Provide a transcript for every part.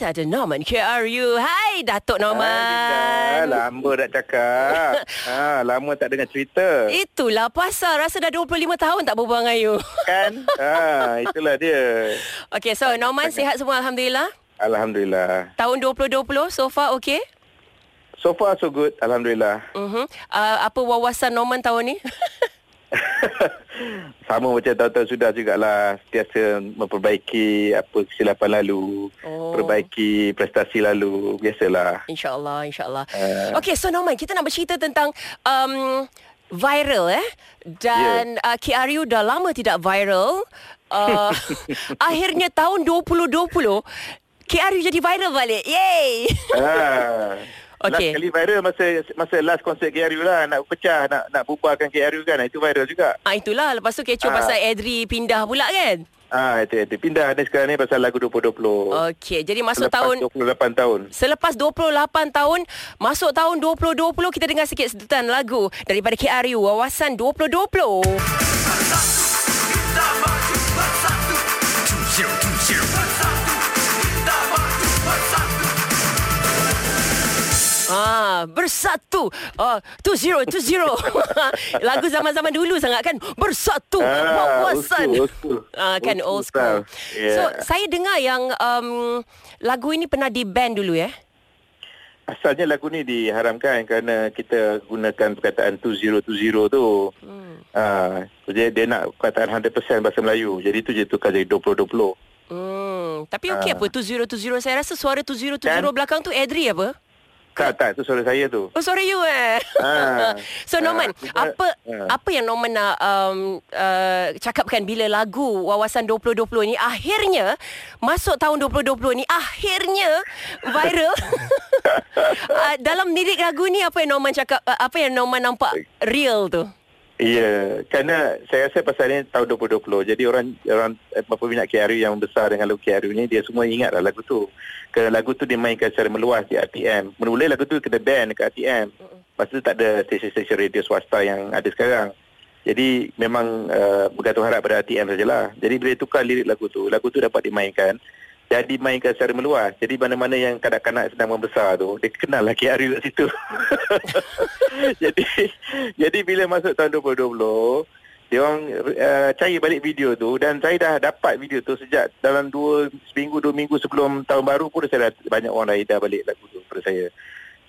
kita ada Norman KRU. Hai Datuk Norman. Ah, lama tak cakap. ha, lama tak dengar cerita. Itulah pasal rasa dah 25 tahun tak berbual dengan you. Kan? ha, itulah dia. Okay, so Norman sihat semua Alhamdulillah. Alhamdulillah. Tahun 2020 so far okay? So far so good. Alhamdulillah. Uh-huh. Uh, apa wawasan Norman tahun ni? Sama macam tahun-tahun sudah jugalah Sentiasa memperbaiki Apa kesilapan lalu Oh. Perbaiki prestasi lalu Biasalah InsyaAllah, insyaAllah. Uh. Okay, so Norman, kita nak bercerita tentang um, viral eh. Dan yeah. uh, KRU dah lama tidak viral. Uh, akhirnya tahun 2020, KRU jadi viral balik. Yay! ha. Okey. Last kali viral masa masa last konsert KRU lah Nak pecah Nak nak bubarkan KRU kan Itu viral juga Ah itulah lepas tu kecoh Ah. pasal Adri pindah pula kan. Ah itu itu pindah ni sekarang ni pasal lagu 2020. Okey, jadi masuk Selepas tahun 28 tahun. Selepas 28 tahun Masuk tahun 2020 Kita dengar sikit sedutan lagu Daripada KRU Wawasan 2020 Ah, bersatu. Ah, tu zero, tu zero. Lagu zaman-zaman dulu sangat kan. Bersatu. Ah, Wawasan. old school, old school. Ah, kan old Old school. school style. Yeah. So, saya dengar yang um, lagu ini pernah di ban dulu ya. Asalnya lagu ni diharamkan kerana kita gunakan perkataan 2020 tu. Hmm. Ah, jadi dia nak perkataan 100% bahasa Melayu. Jadi tu je tukar jadi 2020. Hmm, tapi okey Ah. apa tu zero tu zero saya rasa suara tu zero tu Kan? zero belakang tu Adri apa? Tak, tak. Tu suara saya tu. Oh sorry you eh. Ah. so Norman, Ah, cuma- apa ah. apa yang Norman nak um, uh, cakapkan bila lagu Wawasan 2020 ni akhirnya masuk tahun 2020 ni akhirnya viral. uh, dalam lirik lagu ni apa yang Norman cakap uh, apa yang Norman nampak real tu? Ya, kerana saya rasa pasal ni tahun 2020. Jadi orang orang peminat KRU yang besar dengan lagu KRU ni dia semua ingatlah lagu tu. Kerana lagu tu dimainkan secara meluas di RTM. Mula-mula lagu tu kena ban dekat RTM. Lepas tu tak ada stesen-stesen radio swasta yang ada sekarang. Jadi memang uh, bergantung harap pada RTM sajalah. Jadi bila tukar lirik lagu tu, lagu tu dapat dimainkan dan dimainkan secara meluas. Jadi mana-mana yang kanak-kanak sedang membesar tu, dia kenal lah KRU kat situ. jadi jadi bila masuk tahun 2020, dia orang uh, cari balik video tu dan saya dah dapat video tu sejak dalam dua seminggu dua minggu sebelum tahun baru pun saya dah banyak orang dah edar balik lagu tu pada saya.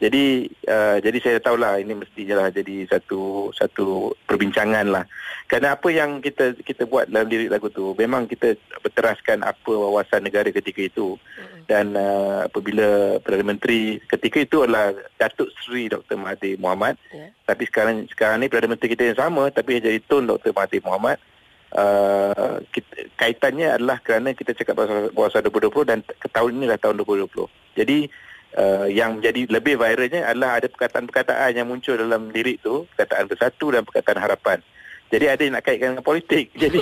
Jadi uh, jadi saya tahulah ini mestinya lah jadi satu satu perbincangan lah. Kerana apa yang kita kita buat dalam lirik lagu tu memang kita berteraskan apa wawasan negara ketika itu. Dan uh, apabila Perdana Menteri ketika itu adalah Datuk Seri Dr. Mahathir Mohamad. Ya. Tapi sekarang sekarang ni Perdana Menteri kita yang sama tapi jadi Tun Dr. Mahathir Mohamad. Uh, kita, kaitannya adalah kerana kita cakap pasal wawasan 2020 dan tahun ini adalah tahun 2020. Jadi uh, yang menjadi lebih viralnya adalah ada perkataan-perkataan yang muncul dalam lirik tu, perkataan bersatu dan perkataan harapan. Jadi ada yang nak kaitkan dengan politik. Jadi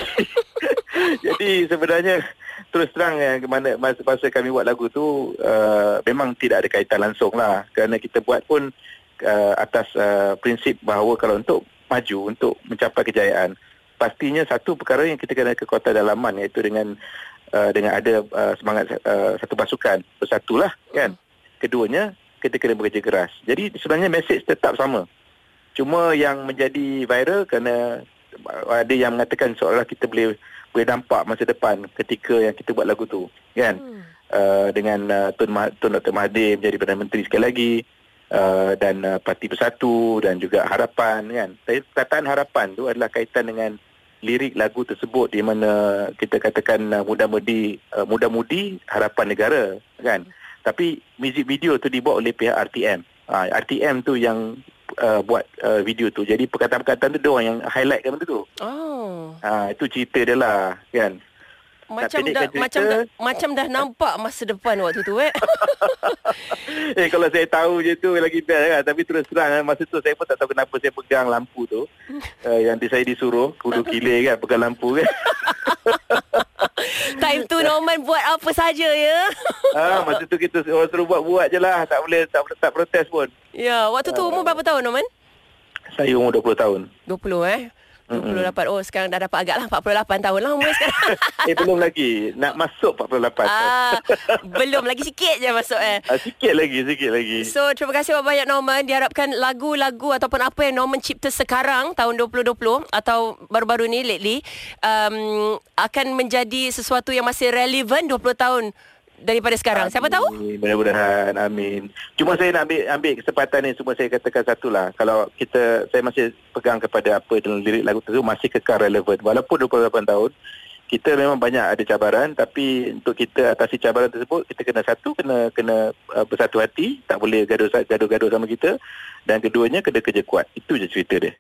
jadi sebenarnya terus terang yang mana masa, masa kami buat lagu tu uh, memang tidak ada kaitan langsung lah kerana kita buat pun uh, atas uh, prinsip bahawa kalau untuk maju untuk mencapai kejayaan pastinya satu perkara yang kita kena kekuatan dalaman iaitu dengan uh, dengan ada uh, semangat uh, satu pasukan bersatulah kan keduanya kita kena bekerja keras. Jadi sebenarnya mesej tetap sama. Cuma yang menjadi viral kerana ada yang mengatakan seolah kita boleh boleh nampak masa depan ketika yang kita buat lagu tu kan? Hmm. uh, dengan uh, Tun, Mah- Tun Dr. Mahathir menjadi Perdana Menteri sekali lagi uh, dan uh, Parti Bersatu dan juga Harapan kan? Tapi perkataan harapan tu adalah kaitan dengan lirik lagu tersebut di mana kita katakan uh, muda-mudi uh, muda-mudi harapan negara kan tapi muzik video tu dibuat oleh pihak RTM uh, RTM tu yang uh, buat uh, video tu jadi perkataan-perkataan tu dia orang yang highlightkan benda tu Oh. Ha, itu cerita dia lah kan. Macam dah cerita- macam dah macam dah nampak masa depan waktu tu eh. eh kalau saya tahu je tu lagi best kan. Tapi terus terang kan, masa tu saya pun tak tahu kenapa saya pegang lampu tu. uh, yang saya disuruh kudu kilir kan pegang lampu kan. Time tu Norman buat apa saja ya. ha, masa tu kita orang suruh buat-buat je lah. Tak boleh tak, tak protes pun. ya, waktu tu umur berapa tahun Norman? Saya umur 20 tahun. 20 eh. 28. Oh, sekarang dah dapat agak lah 48 tahun lah umur sekarang. eh belum lagi nak masuk 48 ah, belum lagi sikit je masuk eh. Ah, sikit lagi, sikit lagi. So terima kasih banyak Norman Diharapkan lagu-lagu Ataupun apa yang Norman cipta sekarang Tahun 2020 Atau baru-baru ni lately um, Akan menjadi sesuatu yang masih relevan 20 tahun Daripada sekarang Siapa tahu? Amin. Mudah-mudahan amin. Cuma saya nak ambil ambil kesempatan ni semua saya katakan satulah. Kalau kita saya masih pegang kepada apa dalam lirik lagu tersebut masih kekal relevan walaupun 28 tahun. Kita memang banyak ada cabaran tapi untuk kita atasi cabaran tersebut kita kena satu kena kena uh, bersatu hati, tak boleh gaduh gaduh-gaduh sama kita dan keduanya kena kerja kuat. Itu je cerita dia.